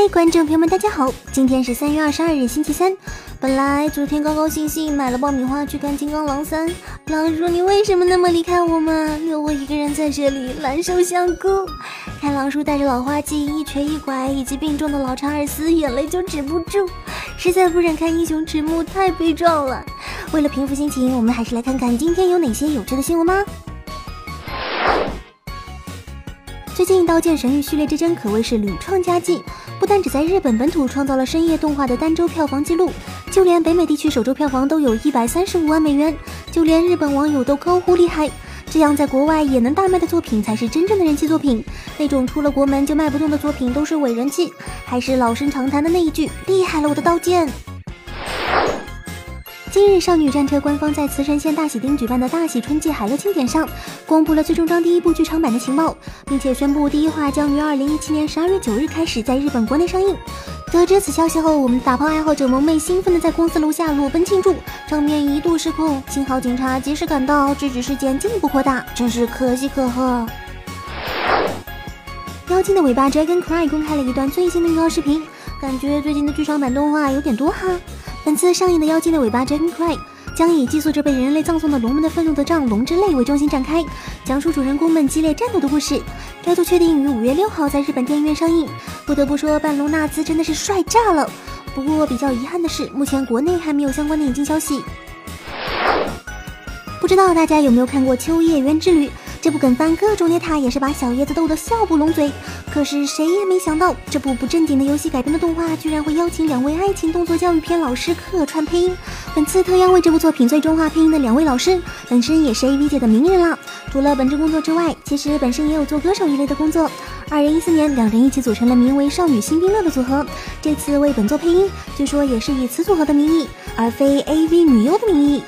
嗨观众朋友们，大家好！今天是三月二十二日，星期三。本来昨天高高兴兴买了爆米花去看《金刚狼三》，狼叔你为什么那么离开我们，留我一个人在这里难受香菇？看狼叔带着老花镜一瘸一拐，以及病重的老查尔斯，眼泪就止不住，实在不忍看英雄迟暮，太悲壮了。为了平复心情，我们还是来看看今天有哪些有趣的新闻吧。最近《刀剑神域：序列之争》可谓是屡创佳绩，但只在日本本土创造了深夜动画的单周票房记录，就连北美地区首周票房都有一百三十五万美元，就连日本网友都高呼厉害。这样在国外也能大卖的作品，才是真正的人气作品。那种出了国门就卖不动的作品，都是伪人气。还是老生常谈的那一句：厉害了，我的刀剑！今日，少女战车官方在慈城县大喜町举办的大喜春季海乐庆典上，公布了最终章第一部剧场版的情报，并且宣布第一话将于二零一七年十二月九日开始在日本国内上映。得知此消息后，我们打炮爱好者萌妹兴奋的在公司楼下裸奔庆祝，场面一度失控，幸好警察及时赶到，制止事件进一步扩大，真是可喜可贺。妖精的尾巴 Dragon Cry 公开了一段最新的预告视频，感觉最近的剧场版动画有点多哈。本次上映的《妖精的尾巴》Dragon Cry 将以寄宿着被人类葬送的龙们的愤怒的杖龙之泪为中心展开，讲述主人公们激烈战斗的故事。该作确定于五月六号在日本电影院上映。不得不说，半龙纳兹真的是帅炸了。不过比较遗憾的是，目前国内还没有相关的引进消息。不知道大家有没有看过《秋叶原之旅》？这部梗番各种捏塔也是把小叶子逗得笑不拢嘴。可是谁也没想到，这部不正经的游戏改编的动画，居然会邀请两位爱情动作教育片老师客串配音。本次特邀为这部作品最终化配音的两位老师，本身也是 AV 界的名人了。除了本职工作之外，其实本身也有做歌手一类的工作。二零一四年，两人一起组成了名为“少女新兵乐”的组合。这次为本作配音，据说也是以此组合的名义，而非 AV 女优的名义。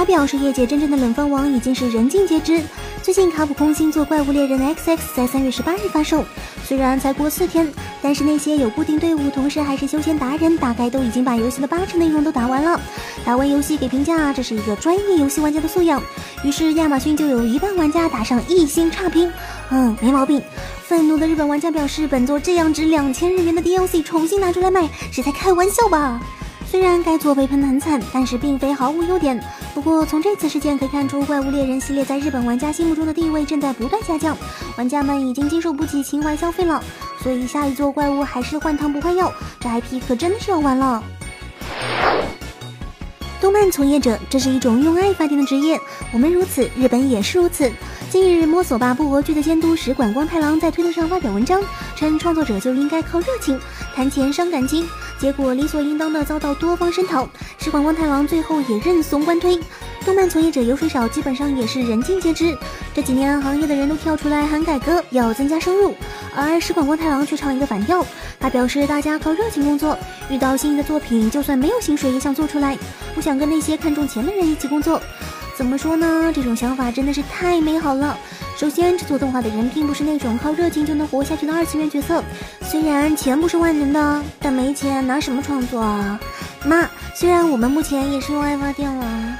他表示，业界真正的冷饭王已经是人尽皆知。最近，卡普空新作《怪物猎人 XX》在三月十八日发售，虽然才过四天，但是那些有固定队伍，同时还是休闲达人，大概都已经把游戏的八成内容都打完了。打完游戏给评价，这是一个专业游戏玩家的素养。于是，亚马逊就有一半玩家打上一星差评。嗯，没毛病。愤怒的日本玩家表示，本作这样值两千日元的 DLC 重新拿出来卖，是在开玩笑吧？虽然该作被喷得很惨，但是并非毫无优点。不过从这次事件可以看出，怪物猎人系列在日本玩家心目中的地位正在不断下降，玩家们已经经受不起情怀消费了。所以下一座怪物还是换汤不换药，这 IP 可真的是要完了。动漫从业者，这是一种用爱发电的职业，我们如此，日本也是如此。近日，摸索吧不活剧的监督石管光太郎在推特上发表文章，称创作者就应该靠热情，谈钱伤感情。结果理所应当的遭到多方声讨，石广光太郎最后也认怂官推。动漫从业者油水少，基本上也是人尽皆知。这几年行业的人都跳出来喊改革，要增加收入，而石广光太郎却唱一个反调。他表示大家靠热情工作，遇到心仪的作品，就算没有薪水也想做出来，不想跟那些看重钱的人一起工作。怎么说呢？这种想法真的是太美好了。首先，制作动画的人并不是那种靠热情就能活下去的二次元角色。虽然钱不是万能的，但没钱拿什么创作啊？妈，虽然我们目前也是用爱发电了。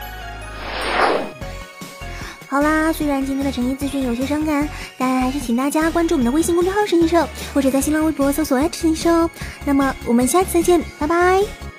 好啦，虽然今天的诚意资讯有些伤感，但还是请大家关注我们的微信公众号“神医社”，或者在新浪微博搜索“爱神医社”哦。那么我们下次再见，拜拜。